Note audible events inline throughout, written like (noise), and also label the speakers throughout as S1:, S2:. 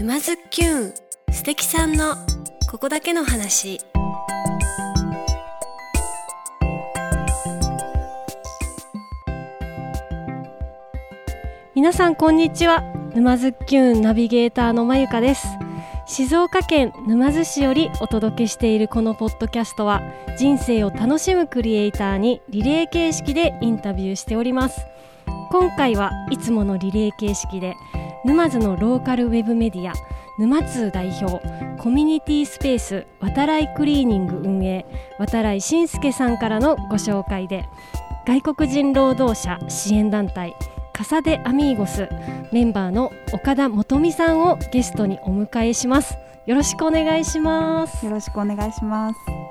S1: 沼津きゅん素敵さんのここだけの話。
S2: 皆さんこんにちは沼津きゅんナビゲーターのまゆかです。静岡県沼津市よりお届けしているこのポッドキャストは人生を楽しむクリエイターにリレー形式でインタビューしております。今回はいつものリレー形式で沼津のローカルウェブメディア沼津代表コミュニティスペース渡来クリーニング運営渡来信介さんからのご紹介で外国人労働者支援団体カサデアミーゴスメンバーの岡田元美さんをゲストにお迎えします。よろしくお願いします。
S3: よろしくお願いします。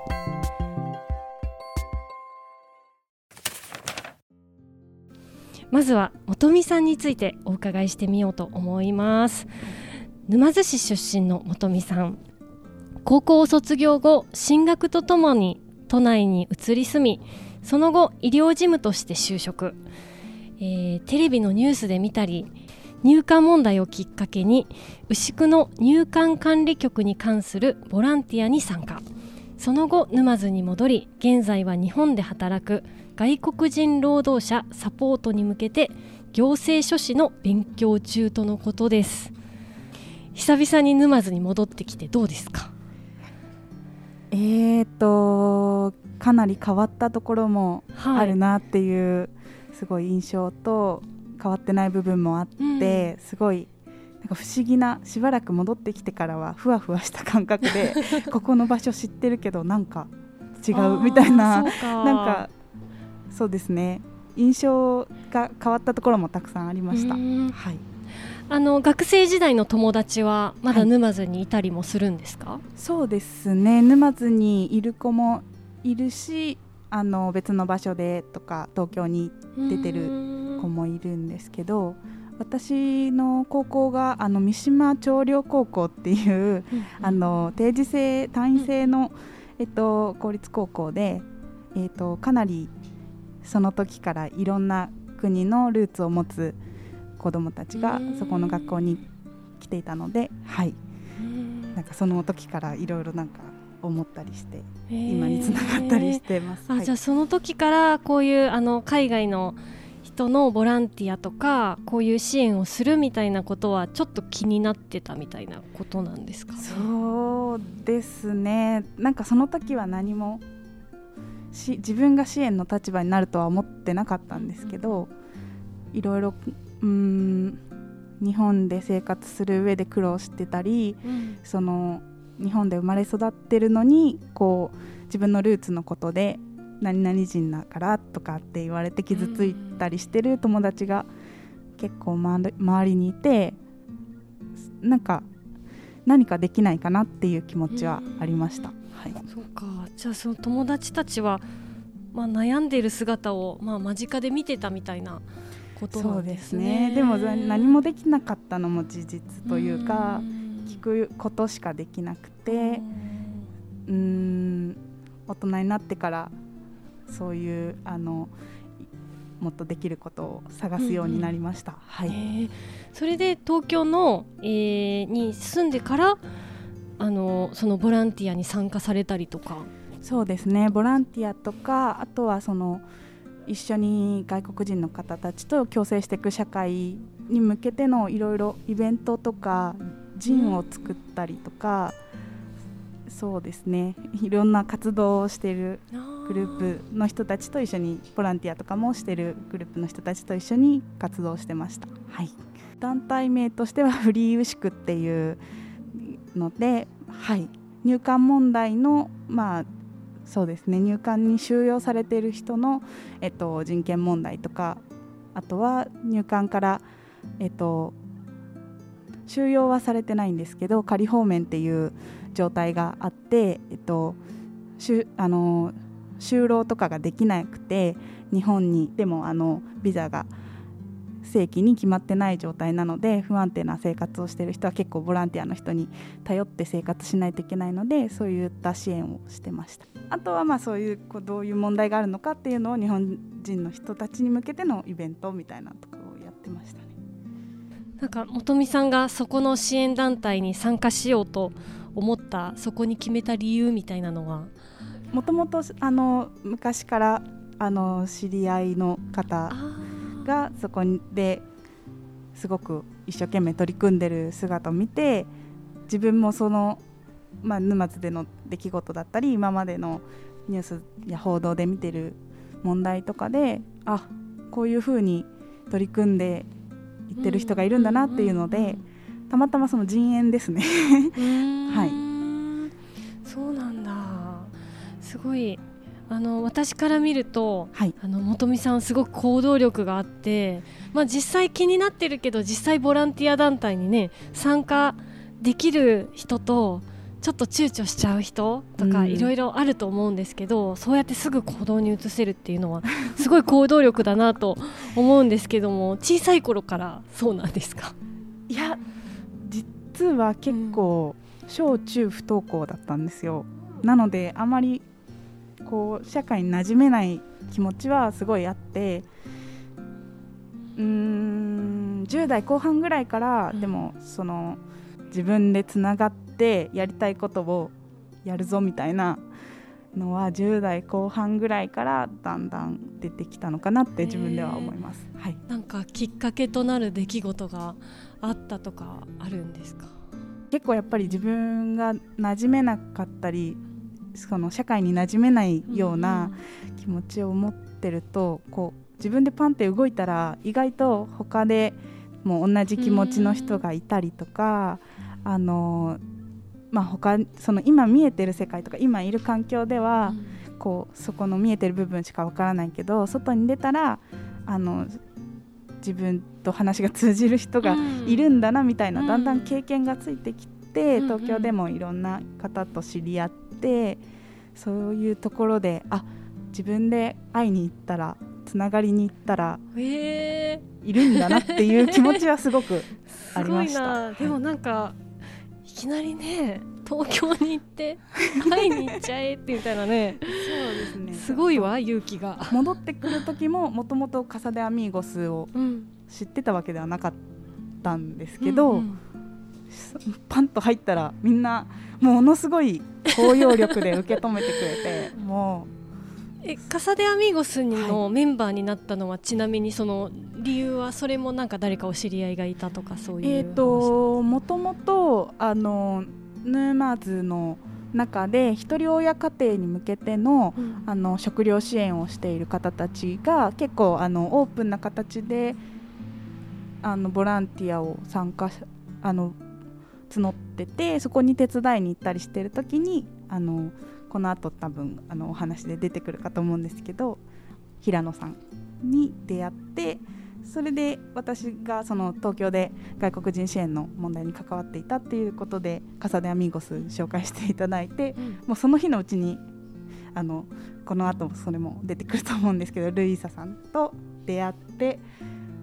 S2: まずは元美さんについてお伺いしてみようと思います。沼津市出身の元美さん。高校を卒業後進学とともに都内に移り住みその後医療事務として就職、えー、テレビのニュースで見たり入管問題をきっかけに牛久の入管管理局に関するボランティアに参加。その後沼津に戻り現在は日本で働く外国人労働者サポートに向けて行政書士の勉強中とのことです。久々に沼津に戻ってきてどうですか？
S3: えーとかなり変わったところもあるなっていうすごい印象と変わってない部分もあって、うん、すごいなんか不思議なしばらく戻ってきてからはふわふわした感覚で (laughs) ここの場所知ってるけどなんか違うみたいななんかそうですね。印象が変わったところもたくさんありました。はい。
S2: あの学生時代の友達はまだ沼津にいたりもするんですか、はい、
S3: そうですね。沼津にいる子もいるしあの別の場所でとか東京に出てる子もいるんですけど私の高校があの三島長陵高校っていう、うん、あの定時制単位制の、えっと、公立高校で、えっと、かなりその時からいろんな国のルーツを持つ子どもたちがそこの学校に来ていたので、はい、なんかその時からいろいろなんか思ったりして今につながったりしてます。
S2: あ、はい、じゃあその時からこういうあの海外の人のボランティアとかこういう支援をするみたいなことはちょっと気になってたみたいなことなんですか、ね、
S3: そうですね。なんかその時は何もし自分が支援の立場になるとは思ってなかったんですけどいろいろうん日本で生活する上で苦労してたり、うん、その日本で生まれ育ってるのにこう自分のルーツのことで何々人だからとかって言われて傷ついたりしてる友達が結構周りにいてなんか何かできないかなっていう気持ちはありました。はい、
S2: そうか。じゃあその友達たちは、まあ、悩んでいる姿を、まあ、間近で見てたみたいなことなんですね。
S3: ですね。でも何もできなかったのも事実というか聞くことしかできなくてうん。大人になってからそういうあのもっとできることを探すようになりました。はい、
S2: それで東京の、えー、に住んでからあのそのボランティアに参加されたりとか。
S3: そうですね。ボランティアとかあとはその一緒に外国人の方たちと共生していく社会に向けてのいろいろイベントとかジンを作ったりとか、うん、そうですね。いろんな活動をしているグループの人たちと一緒にボランティアとかもしているグループの人たちと一緒に活動してました。はい、団体名としてはフリーウシクっていうので、はい、入管問題の、まあ、そうですね。入管に収容されている人の、えっと、人権問題とかあとは入管から、えっと、収容はされてないんですけど仮放免っていう状態があって、えっと、しゅあの就労とかができなくて日本にでもあのビザが正規に決まってない状態なので不安定な生活をしている人は結構ボランティアの人に頼って生活しないといけないのでそういった支援をしてました。あとはまあそういうこうどういう問題があるのかっていうのを日本人の人たちに向けてのイベントみたいなところをやってましたね。
S2: なんか元美さんがそこの支援団体に参加しようと思ったそこに決めた理由みたいなのは？
S3: もともとあの昔からあの知り合いの方がそこですごく一生懸命取り組んでる姿を見て自分もその、まあ、沼津での出来事だったり今までのニュースや報道で見てる問題とかであこういうふうに取り組んでいってる人がいるんだなっていうので、たまたまその陣営ですね。(laughs)
S2: はい。そうなんだ。すごいあの私から見ると、はい、あの元美さんすごく行動力があって、まあ、実際気になってるけど実際ボランティア団体にね参加できる人とちょっと躊躇しちゃう人とかいろいろあると思うんですけど、うん、そうやってすぐ行動に移せるっていうのはすごい行動力だなと思うんですけども小さい頃からそうなんですか？
S3: いや実は結構、小中不登校だったんですよ。なのであまりこう社会に馴染めない気持ちはすごいあってうーん10代後半ぐらいから、うん、でもその自分でつながってやりたいことをやるぞみたいなのは10代後半ぐらいからだんだん出てきたのかなって自分では思います、はい、
S2: なんかきっかけとなる出来事があったとかあるんですか？
S3: 結構やっぱり自分が馴染めなかったりその社会に馴染めないような気持ちを持ってると、こう自分でパンって動いたら意外と他でもう同じ気持ちの人がいたりとか、あのまあ他その今見えてる世界とか今いる環境では、こうそこの見えてる部分しかわからないけど外に出たらあの自分と話が通じる人がいるんだなみたいな、だんだん経験がついてきて、東京でもいろんな方と知り合って。ってそういうところであ自分で会いに行ったらつながりに行ったらいるんだなっていう気持ちはすごく (laughs) ありました。
S2: でもなんかいきなりね東京に行って会いに行っちゃえってみたいなねそうですね。すごいわ勇気が。
S3: 戻ってくる時ももともとカサデアミーゴスを知ってたわけではなかったんですけど、うんうんパンと入ったらみんなものすごい包容力で受け止めてくれてもう。
S2: えカサデアミーゴスのメンバーになったのは、はい、ちなみにその理由はそれもなんか誰かお知り合いがいたとかそういうえ
S3: っ、ー、ともともとあのヌーマーズの中でひとり親家庭に向けてのうん、あの食料支援をしている方たちが結構あのオープンな形であのボランティアを参加あの募っててそこに手伝いに行ったりしてる時にあのこのあと多分あのお話で出てくるかと思うんですけど平野さんに出会ってそれで私がその東京で外国人支援の問題に関わっていたっていうことでカサデアミーゴス紹介していただいて、うん、もうその日のうちにあのこの後それも出てくると思うんですけどルイーサさんと出会って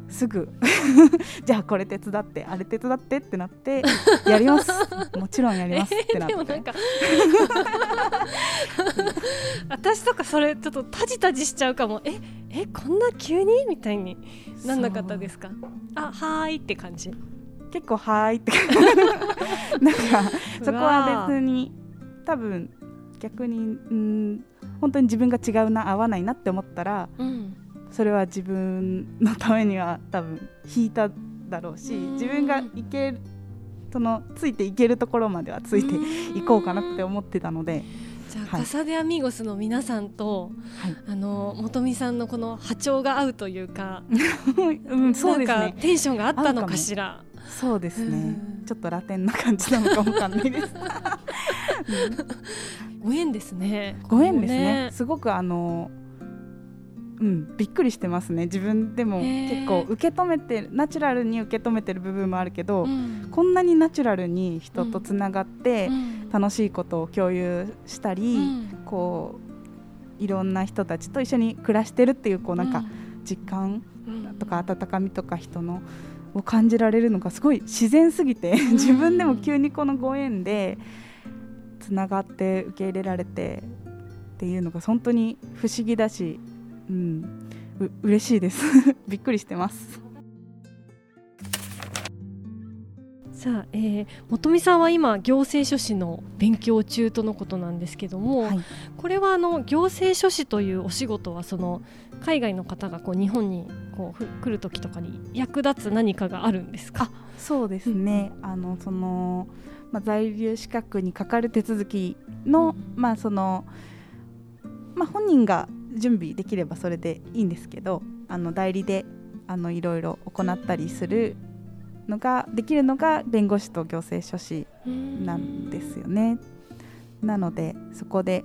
S3: すぐ。(laughs) じゃあこれ手伝ってあれ手伝ってってなってやります。(laughs) もちろんやりますってなって、えー、(laughs)
S2: 私とかそれちょっとタジタジしちゃうかも。ええこんな急にみたいになんなかったですか？あはーいって感じ。
S3: 結構はーいってなんかそこは別に多分逆にうん本当に自分が違うな合わないなって思ったら、うんそれは自分のためには多分引いただろうし自分がいけるそのついていけるところまではついていこうかなって思ってたので。
S2: じゃあ、はい、カサデアミゴスの皆さんと、はい、あの元美さんのこの波長が合うというか、(laughs) うん、そうですね。テンションがあったのかしら。
S3: そうですね。ちょっとラテンな感じなのかもわかんないです。(laughs)
S2: ご縁ですね。
S3: ご縁ですね。すごくあの。うん、びっくりしてますね。自分でも結構受け止めてナチュラルに受け止めてる部分もあるけど、うん、こんなにナチュラルに人とつながって楽しいことを共有したり、うん、こういろんな人たちと一緒に暮らしてるっていうこうなんか実感とか温かみとか人のを感じられるのがすごい自然すぎて自分でも急にこのご縁でつながって受け入れられてっていうのが本当に不思議だしうん、う嬉しいです。(laughs) びっくりしてます。
S2: じゃあ、えー、本見さんは今行政書士の勉強中とのことなんですけども、はい、これはあの行政書士というお仕事はその海外の方がこう日本にこう来る時とかに役立つ何かがあるんですか？
S3: そうですね、うん、あのその、まあ、在留資格にかかる手続きの、うん、まあその、まあ、本人が準備できればそれでいいんですけどあの代理であのいろいろ行ったりするのができるのが弁護士と行政書士なんですよね。なのでそこで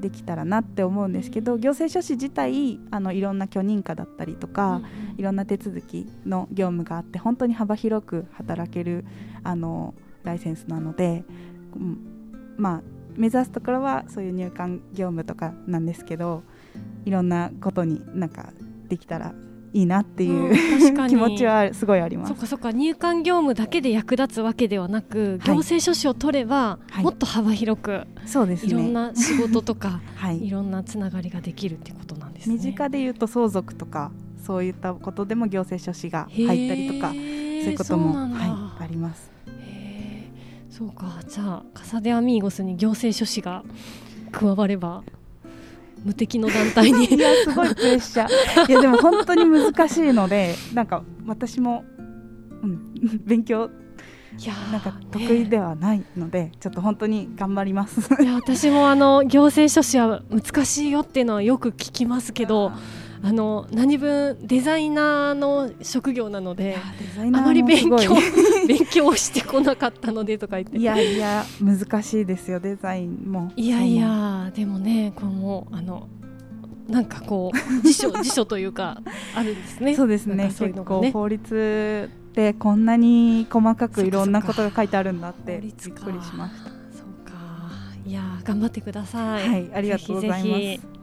S3: できたらなって思うんですけど行政書士自体あのいろんな許認可だったりとか、いろんな手続きの業務があって本当に幅広く働けるあのライセンスなので、うん、まあ目指すところはそういう入管業務とかなんですけどいろんなことになんかできたらいいなっていう、うん、(laughs) 気持ちはすごいあります。
S2: そっかそっか。入管業務だけで役立つわけではなく、行政書士を取れば、もっと幅広く、
S3: そうですね、
S2: いろんな仕事とか、(laughs) はい、いろんなつながりができるってことなんですね。
S3: 身近で言うと相続とかそういったことでも行政書士が入ったりとかそういうことも、はい、あります。
S2: そうか。じゃあカサデアミーゴスに行政書士が加われば無敵の団体に。
S3: いやすごいプレッシャー。(laughs) いやでも本当に難しいのでなんか私も、うん、(laughs) 勉強いやなんか得意ではないので、ちょっと本当に頑張ります。
S2: いや私もあの行政書士は難しいよっていうのはよく聞きますけどあの何分デザイナーの職業なのであまり勉強 (laughs) 勉強してこなかったのでとか言って。
S3: いやいや難しいですよデザインも。
S2: いやいやでもねこのあのなんかこう辞書 (laughs) 辞書というかあるんですね。
S3: そうですね。そういうのがね。法律ってこんなに細かくいろんなことが書いてあるんだってびっくりしました。
S2: そうか。いや頑張ってください。
S3: はいありがとうございます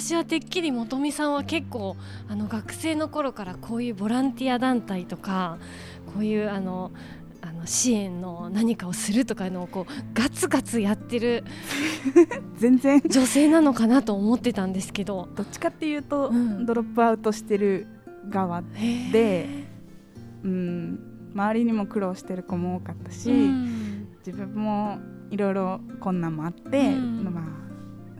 S2: 私はてっきり本見さんは結構あの学生の頃からこういうボランティア団体とかこういうあのあの支援の何かをするとかのをこうガツガツやってる (laughs)
S3: 全然。
S2: 女性なのかなと思ってたんですけど。
S3: どっちかっていうと、うん、ドロップアウトしてる側で、うん、周りにも苦労してる子も多かったし、うん、自分もいろいろ困難もあって、うん、まあ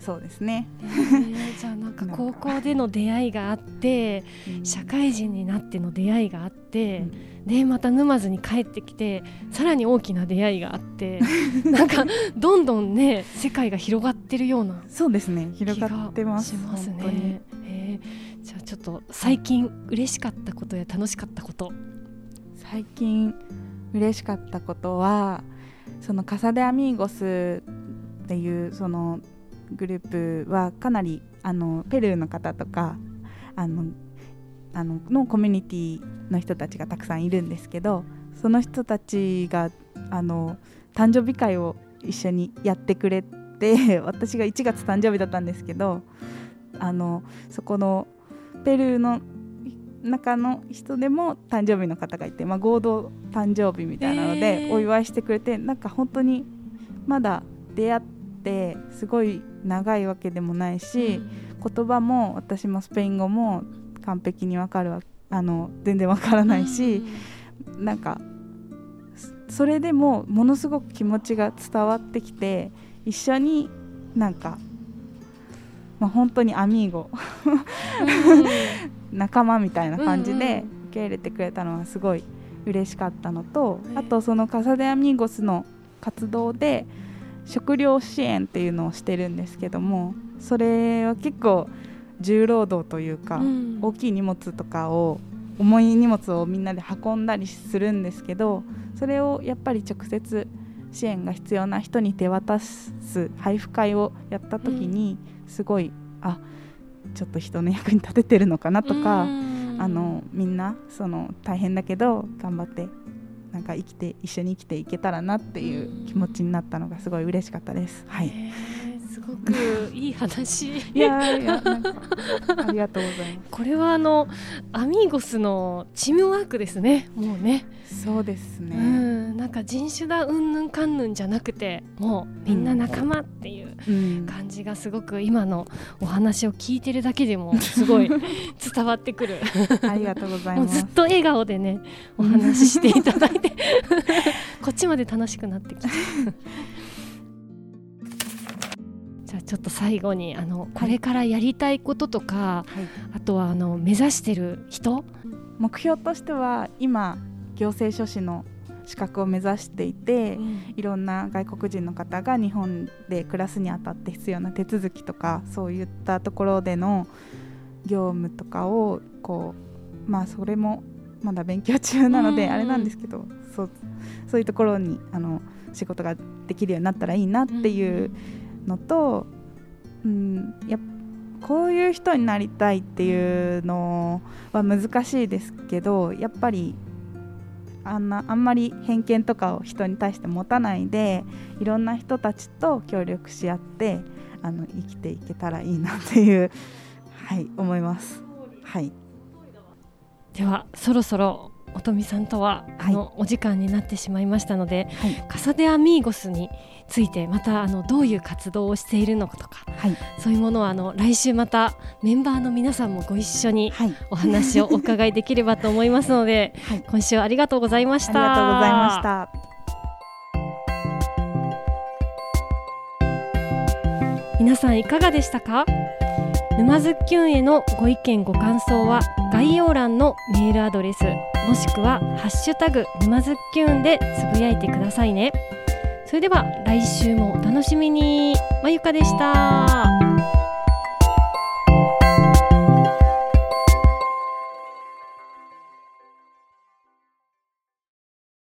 S3: そうですね、え
S2: ー、じゃあなんか高校での出会いがあって、社会人になっての出会いがあって、うん、でまた沼津に帰ってきてさらに大きな出会いがあって (laughs) なんかどんどんね世界が広がってるような
S3: そうですね。広がってます
S2: しますね、えー、じゃあちょっと最近嬉しかったことや楽しかったこと。
S3: 最近嬉しかったことはそのカサデアミーゴスっていうそのグループはかなりあのペルーの方とかあのあののコミュニティの人たちがたくさんいるんですけどその人たちがあの誕生日会を一緒にやってくれて (laughs) 私が1月誕生日だったんですけどあのそこのペルーの中の人でも誕生日の方がいて、まあ、合同誕生日みたいなのでお祝いしてくれて、えー、なんか本当にまだ出会ってすごい長いわけでもないし、言葉も私もスペイン語も完璧に分かるわあの全然分からないし、うん、なんかそれでもものすごく気持ちが伝わってきて一緒になんか、まあ、本当にアミーゴ (laughs) 仲間みたいな感じで受け入れてくれたのはすごい嬉しかったのと、あとそのカサデアミーゴスの活動で食料支援っていうのをしてるんですけどもそれは結構重労働というか、うん、大きい荷物とかを重い荷物をみんなで運んだりするんですけどそれをやっぱり直接支援が必要な人に手渡す配布会をやった時にすごい、うん、あちょっと人の役に立ててるのかなとか、うん、あのみんなその大変だけど頑張ってなんか生きて一緒に生きていけたらなっていう気持ちになったのがすごい嬉しかったです。はい、
S2: すごくいい話。
S3: いやいやありがとうございま
S2: これはあのアミーゴスのチームワークですね。もうね。
S3: すそうです
S2: う
S3: ね、
S2: ん。なんか人種だうんぬんかんぬんじゃなくてもうみんな仲間っていう
S3: うん。
S2: 感じがすごく今のお話を聞いてるだけでもすごい (laughs) 伝わってくる。
S3: ありがとうございます。
S2: ずっと笑顔でねお話ししていただいて。こっちまで楽しくなってきてじゃあちょっと最後にあのこれからやりたいこととか、
S3: はい。
S2: あとはあの目指してる人、
S3: 目標としては今行政書士の資格を目指していて、いろんな外国人の方が日本で暮らすにあたって必要な手続きとかそういったところでの業務とかをこうまあそれもまだ勉強中なので
S2: うん
S3: あれなんですけどそうそういうところにあの仕事ができるようになったらいいなっていうのと、うん、やこういう人になりたいっていうのは難しいですけどやっぱりあんなあんまり偏見とかを人に対して持たないでいろんな人たちと協力し合ってあの生きていけたらいいなっていうはい思います。はい、
S2: ではそろそろ音美さんとは、
S3: はい。
S2: あのお時間になってしまいましたので
S3: はい、
S2: カサデアミーゴスについてまたあのどういう活動をしているのかとか
S3: はい、
S2: そういうものはあの来週またメンバーの皆さんもご一緒に
S3: はい、
S2: お話をお伺いできればと思いますので (laughs)
S3: はい、
S2: 今週はありがとうございまし
S3: あ
S2: た
S3: りがとうございました。
S2: 皆さんいかがでしたか？沼津きゅんへのご意見ご感想は概要欄のメールアドレスもしくはハッシュタグ沼津きゅんでつぶやいてくださいね。それでは来週もお楽しみに。まゆかでした。